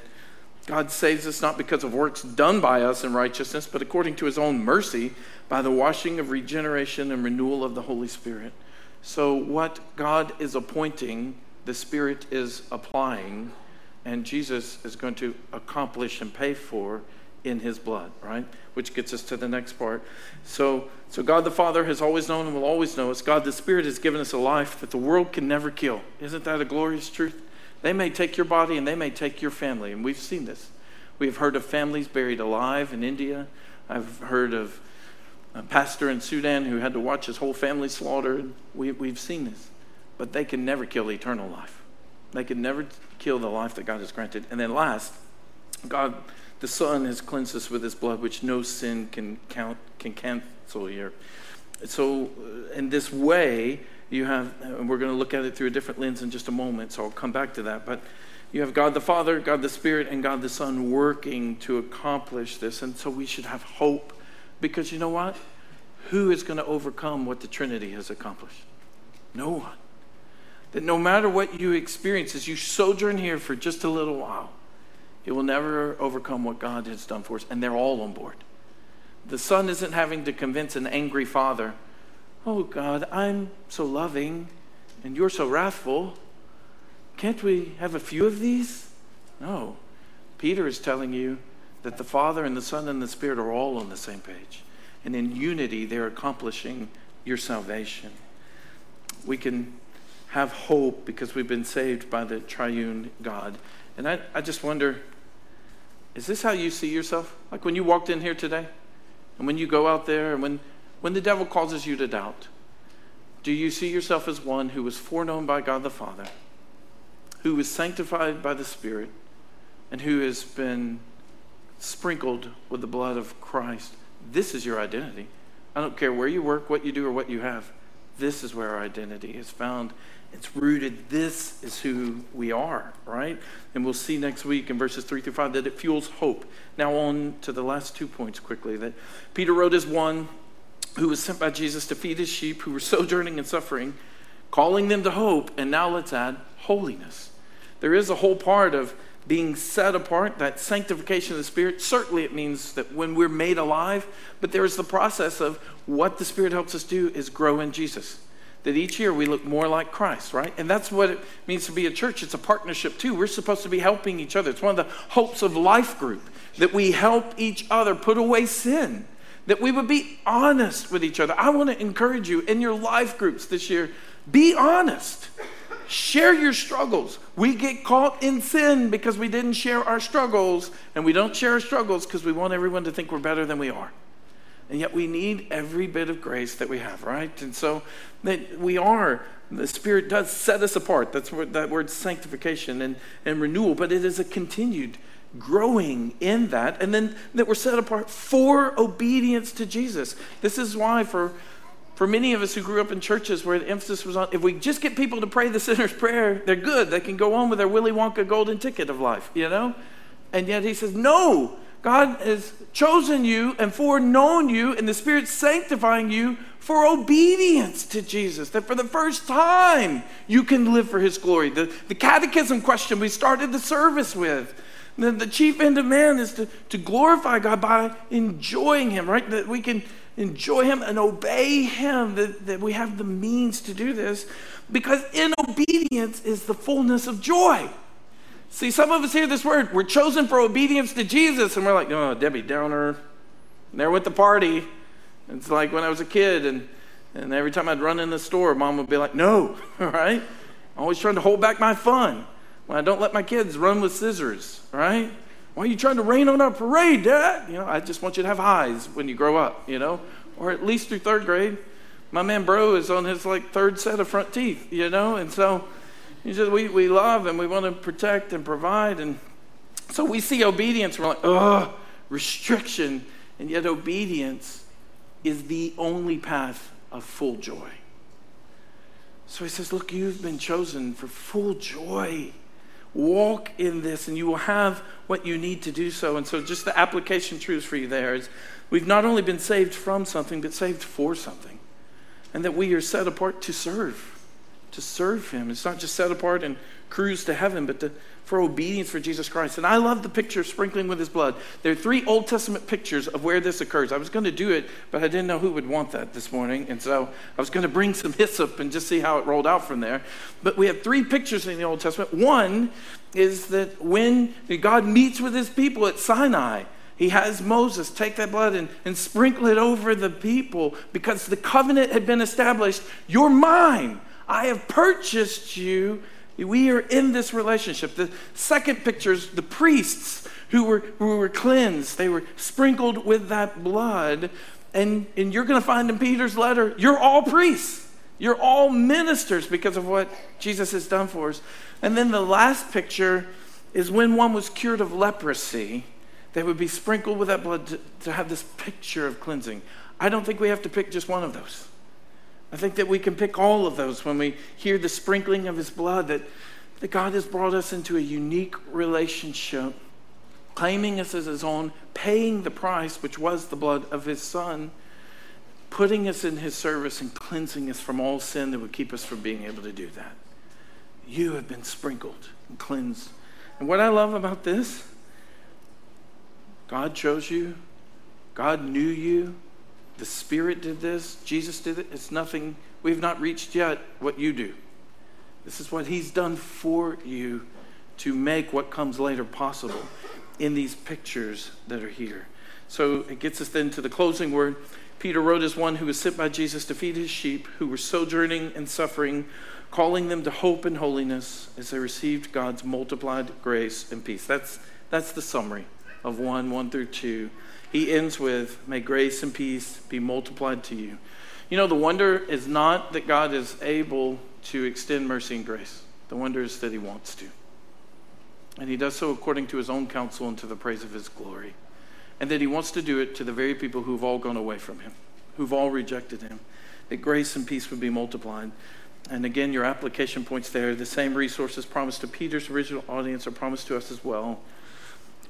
God saves us not because of works done by us in righteousness, but according to his own mercy by the washing of regeneration and renewal of the Holy Spirit. So, what God is appointing, the Spirit is applying, and Jesus is going to accomplish and pay for in his blood, right? Which gets us to the next part. So, so God the Father has always known and will always know us. God the Spirit has given us a life that the world can never kill. Isn't that a glorious truth? They may take your body and they may take your family, and we've seen this. We've heard of families buried alive in India. I've heard of a pastor in Sudan who had to watch his whole family slaughtered. We, we've seen this. But they can never kill eternal life. They can never kill the life that God has granted. And then last, God the Son has cleansed us with his blood, which no sin can count can cancel here. So uh, in this way, you have, and we're going to look at it through a different lens in just a moment, so I'll come back to that. But you have God the Father, God the Spirit, and God the Son working to accomplish this. And so we should have hope because you know what? Who is going to overcome what the Trinity has accomplished? No one. That no matter what you experience as you sojourn here for just a little while, it will never overcome what God has done for us. And they're all on board. The son isn't having to convince an angry father, oh, God, I'm so loving and you're so wrathful. Can't we have a few of these? No. Peter is telling you that the Father and the Son and the Spirit are all on the same page. And in unity, they're accomplishing your salvation. We can have hope because we've been saved by the triune God. And I, I just wonder is this how you see yourself? Like when you walked in here today? And when you go out there and when, when the devil causes you to doubt, do you see yourself as one who was foreknown by God the Father, who was sanctified by the Spirit, and who has been sprinkled with the blood of Christ? This is your identity. I don't care where you work, what you do, or what you have. This is where our identity is found it's rooted. This is who we are, right? And we'll see next week in verses 3 through 5 that it fuels hope. Now, on to the last two points quickly. That Peter wrote as one who was sent by Jesus to feed his sheep who were (laughs) sojourning and suffering, calling them to hope. And now let's add holiness. There is a whole part of being set apart, that sanctification of the Spirit. Certainly, it means that when we're made alive, but there is the process of what the Spirit helps us do is grow in Jesus that each year we look more like Christ, right? And that's what it means to be a church. It's a partnership too. We're supposed to be helping each other. It's one of the hopes of Life Group that we help each other put away sin, that we would be honest with each other. I want to encourage you in your life groups this year be honest. Share your struggles. We get caught in sin because we didn't share our struggles, and we don't share our struggles because we want everyone to think we're better than we are. And yet we need every bit of grace that we have, right? And so that we are, the Spirit does set us apart. That's what that word sanctification and, and renewal, but it is a continued growing in that. And then that we're set apart for obedience to Jesus. This is why for for many of us who grew up in churches where the emphasis was on if we just get people to pray the sinner's (laughs) prayer, they're good. They can go on with their Willy Wonka golden ticket of life, you know? And yet he says, no, God has chosen you and foreknown you, and the Spirit sanctifying you for obedience to Jesus. That for the first time you can live for His glory. The, the catechism question we started the service with. The, the chief end of man is to, to glorify God by enjoying Him, right? That we can enjoy Him and obey Him, that, that we have the means to do this, because in obedience is the fullness of joy. See, some of us hear this word, we're chosen for obedience to Jesus, and we're like, oh, Debbie Downer. And there with the party. It's like when I was a kid, and, and every time I'd run in the store, mom would be like, no, all (laughs) right? Always trying to hold back my fun. When I don't let my kids run with scissors, right? Why are you trying to rain on our parade, Dad? You know, I just want you to have highs when you grow up, you know, or at least through third grade. My man Bro is on his like third set of front teeth, you know, and so he says, we, we love and we want to protect and provide. And so we see obedience, we're like, oh, restriction. And yet, obedience is the only path of full joy. So he says, Look, you've been chosen for full joy. walk in this and you will have what you need to do so. And so, just the application truths for you there is we've not only been saved from something, but saved for something. And that we are set apart to serve, to serve Him. It's not just set apart and cruise to heaven, but to for obedience for Jesus Christ. And I love the picture of sprinkling with his blood. There are three Old Testament pictures of where this occurs. I was going to do it, but I didn't know who would want that this morning. And so I was going to bring some hyssop and just see how it rolled out from there. But we have three pictures in the Old Testament. One is that when God meets with his people at Sinai, he has Moses take that blood and, and sprinkle it over the people because the covenant had been established. You're mine. I have purchased you we are in this relationship. The second picture is the priests who were, who were cleansed. They were sprinkled with that blood. And, and you're going to find in Peter's letter, you're all priests. You're all ministers because of what Jesus has done for us. And then the last picture is when one was cured of leprosy, they would be sprinkled with that blood to, to have this picture of cleansing. I don't think we have to pick just one of those. I think that we can pick all of those when we hear the sprinkling of his blood, that, that God has brought us into a unique relationship, claiming us as his own, paying the price, which was the blood of his son, putting us in his service and cleansing us from all sin that would keep us from being able to do that. You have been sprinkled and cleansed. And what I love about this, God chose you, God knew you, the Spirit did this, Jesus did it. It's nothing, we've not reached yet what you do. This is what He's done for you to make what comes later possible in these pictures that are here. So it gets us then to the closing word. Peter wrote as one who was sent by Jesus to feed his sheep, who were sojourning and suffering, calling them to hope and holiness as they received God's multiplied grace and peace. That's, that's the summary of 1 1 through 2 he ends with, May grace and peace be multiplied to you. You know, the wonder is not that God is able to extend mercy and grace, the wonder is that He wants to. And He does so according to His own counsel and to the praise of His glory. And that He wants to do it to the very people who've all gone away from Him, who've all rejected Him. That grace and peace would be multiplied. And again, your application points there. The same resources promised to Peter's original audience are promised to us as well.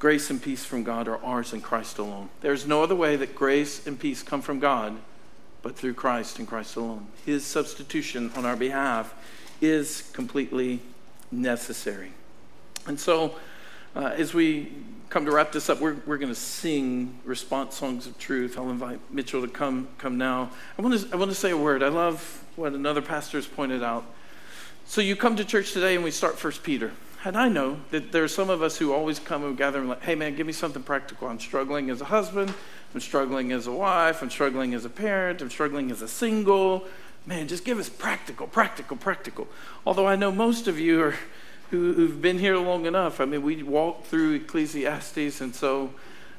Grace and peace from God are ours in Christ alone. There's no other way that grace and peace come from God but through Christ and Christ alone. His substitution on our behalf is completely necessary. And so, uh, as we come to wrap this up, we're, we're going to sing response songs of truth. I'll invite Mitchell to come, come now. I want, to, I want to say a word. I love what another pastor has pointed out. So, you come to church today and we start First Peter. And I know that there are some of us who always come and gather and like, hey man, give me something practical. I'm struggling as a husband, I'm struggling as a wife, I'm struggling as a parent, I'm struggling as a single. Man, just give us practical, practical, practical. Although I know most of you are who, have been here long enough. I mean, we walk through Ecclesiastes, and so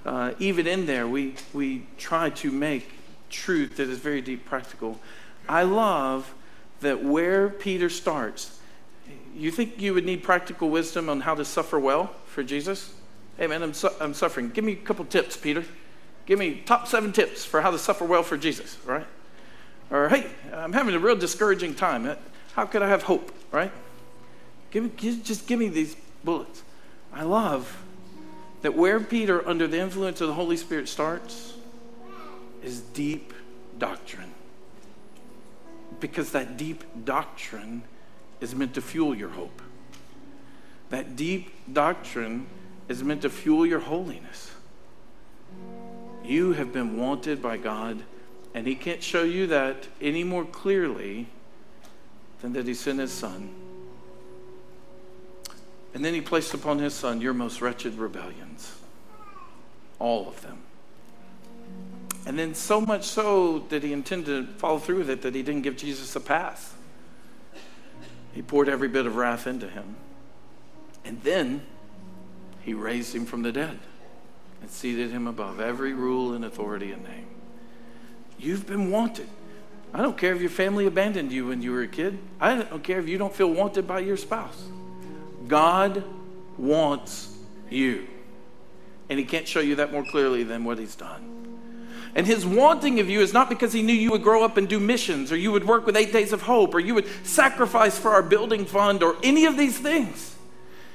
uh, even in there, we we try to make truth that is very deep practical. I love that where Peter starts you think you would need practical wisdom on how to suffer well for Jesus? Hey, man, I'm, su- I'm suffering. Give me a couple tips, Peter. Give me top seven tips for how to suffer well for Jesus, right? Or, hey, I'm having a real discouraging time. Uh, how could I have hope, right? Give me, just give me these bullets. I love that where Peter, under the influence of the Holy Spirit, starts is deep doctrine. Because that deep doctrine is meant to fuel your hope. That deep doctrine is meant to fuel your holiness. You have been wanted by God, and He can't show you that any more clearly than that He sent His Son. And then He placed upon His Son your most wretched rebellions, all of them. And then, so much so that He intended to follow through with it that He didn't give Jesus a pass. He poured every bit of wrath into him. And then he raised him from the dead and seated him above every rule and authority and name. You've been wanted. I don't care if your family abandoned you when you were a kid. I don't care if you don't feel wanted by your spouse. God wants you. And he can't show you that more clearly than what he's done. And his wanting of you is not because he knew you would grow up and do missions, or you would work with Eight Days of Hope, or you would sacrifice for our building fund, or any of these things.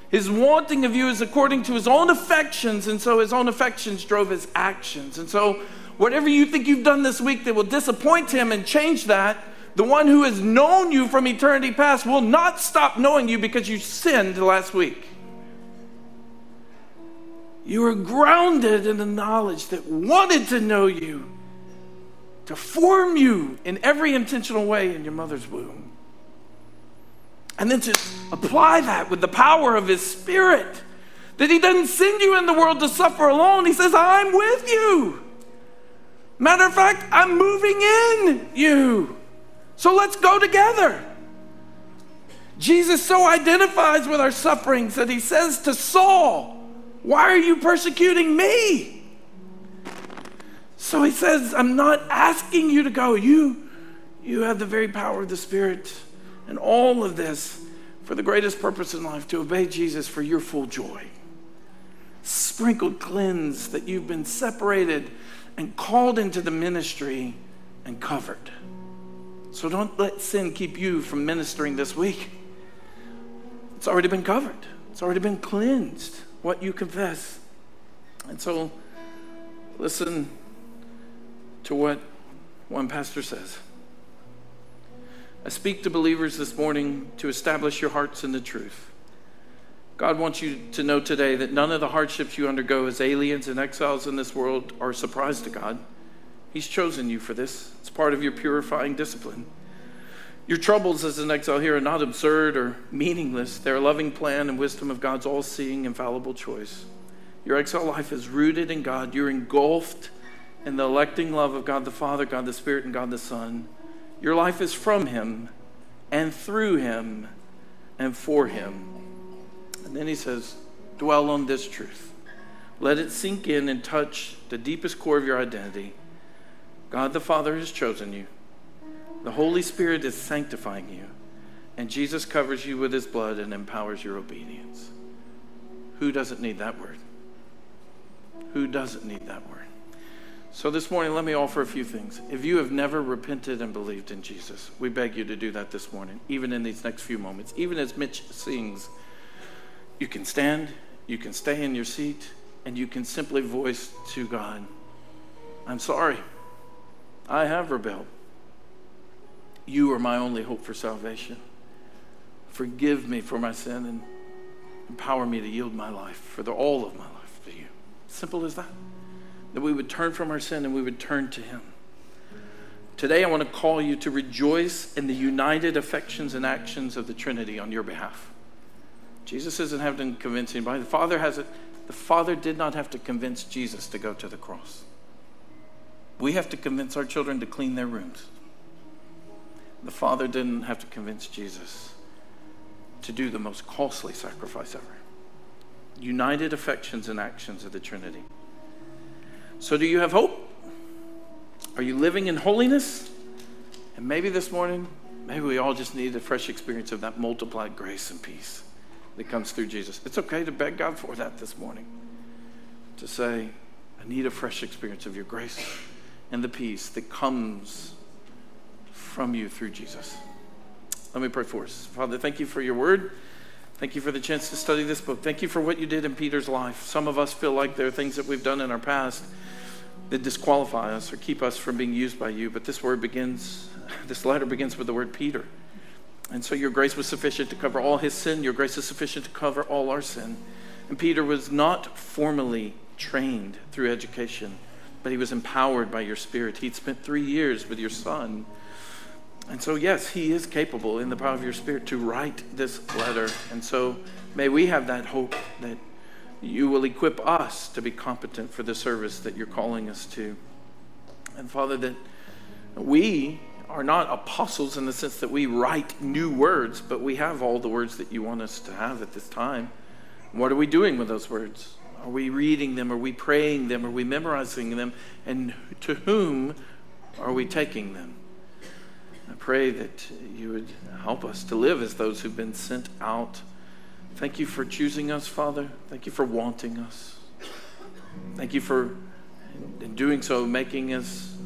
His wanting of you is according to his own affections, and so his own affections drove his actions. And so, whatever you think you've done this week that will disappoint him and change that, the one who has known you from eternity past will not stop knowing you because you sinned last week. You are grounded in the knowledge that wanted to know you, to form you in every intentional way in your mother's womb. And then to apply that with the power of His Spirit. That He doesn't send you in the world to suffer alone. He says, I'm with you. Matter of fact, I'm moving in you. So let's go together. Jesus so identifies with our sufferings that He says to Saul, why are you persecuting me? So he says, I'm not asking you to go. You, you have the very power of the Spirit and all of this for the greatest purpose in life to obey Jesus for your full joy. Sprinkled, cleansed, that you've been separated and called into the ministry and covered. So don't let sin keep you from ministering this week. It's already been covered, it's already been cleansed what you confess. And so, listen to what one pastor says. I speak to believers this morning to establish your hearts in the truth. God wants you to know today that none of the hardships you undergo as aliens and exiles in this world are a surprise to God. He's chosen you for this, it's part of your purifying discipline. Your troubles as an exile here are not absurd or meaningless. They're a loving plan and wisdom of God's all seeing, infallible choice. Your exile life is rooted in God. You're engulfed in the electing love of God the Father, God the Spirit, and God the Son. Your life is from Him and through Him and for Him. And then He says, dwell on this truth. Let it sink in and touch the deepest core of your identity. God the Father has chosen you. The Holy Spirit is sanctifying you, and Jesus covers you with his blood and empowers your obedience. Who doesn't need that word? Who doesn't need that word? So, this morning, let me offer a few things. If you have never repented and believed in Jesus, we beg you to do that this morning, even in these next few moments. Even as Mitch sings, you can stand, you can stay in your seat, and you can simply voice to God, I'm sorry. I have rebelled. You are my only hope for salvation. Forgive me for my sin and empower me to yield my life for the, all of my life to you. Simple as that. That we would turn from our sin and we would turn to Him. Today, I want to call you to rejoice in the united affections and actions of the Trinity on your behalf. Jesus isn't having to convince anybody. The Father has it. The Father did not have to convince Jesus to go to the cross. We have to convince our children to clean their rooms. The Father didn't have to convince Jesus to do the most costly sacrifice ever. United affections and actions of the Trinity. So, do you have hope? Are you living in holiness? And maybe this morning, maybe we all just need a fresh experience of that multiplied grace and peace that comes through Jesus. It's okay to beg God for that this morning. To say, I need a fresh experience of your grace and the peace that comes from you through Jesus. Let me pray for us. Father, thank you for your word. Thank you for the chance to study this book. Thank you for what you did in Peter's life. Some of us feel like there are things that we've done in our past that disqualify us or keep us from being used by you. But this word begins, this letter begins with the word Peter. And so your grace was sufficient to cover all his sin. Your grace is sufficient to cover all our sin. And Peter was not formally trained through education, but he was empowered by your spirit. He'd spent three years with your son and so, yes, He is capable in the power of your Spirit to write this letter. And so, may we have that hope that you will equip us to be competent for the service that you're calling us to. And, Father, that we are not apostles in the sense that we write new words, but we have all the words that you want us to have at this time. What are we doing with those words? Are we reading them? Are we praying them? Are we memorizing them? And to whom are we taking them? I pray that you would help us to live as those who've been sent out. Thank you for choosing us, Father. Thank you for wanting us. Thank you for, in doing so, making us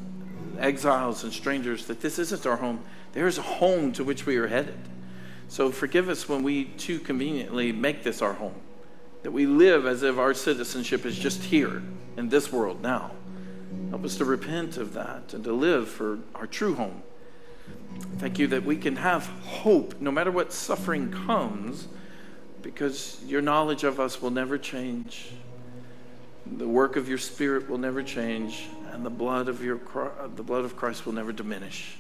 exiles and strangers, that this isn't our home. There is a home to which we are headed. So forgive us when we too conveniently make this our home, that we live as if our citizenship is just here in this world now. Help us to repent of that and to live for our true home. Thank you that we can have hope no matter what suffering comes because your knowledge of us will never change. The work of your spirit will never change and the blood of your uh, the blood of Christ will never diminish.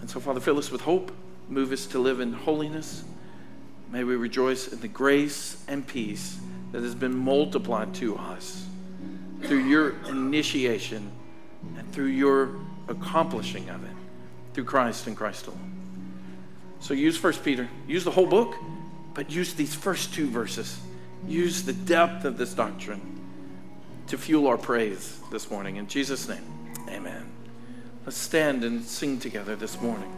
And so Father fill us with hope, move us to live in holiness. May we rejoice in the grace and peace that has been multiplied to us through your initiation and through your accomplishing of it through Christ and Christ alone. So use First Peter, use the whole book, but use these first two verses. Use the depth of this doctrine to fuel our praise this morning. In Jesus' name, amen. Let's stand and sing together this morning.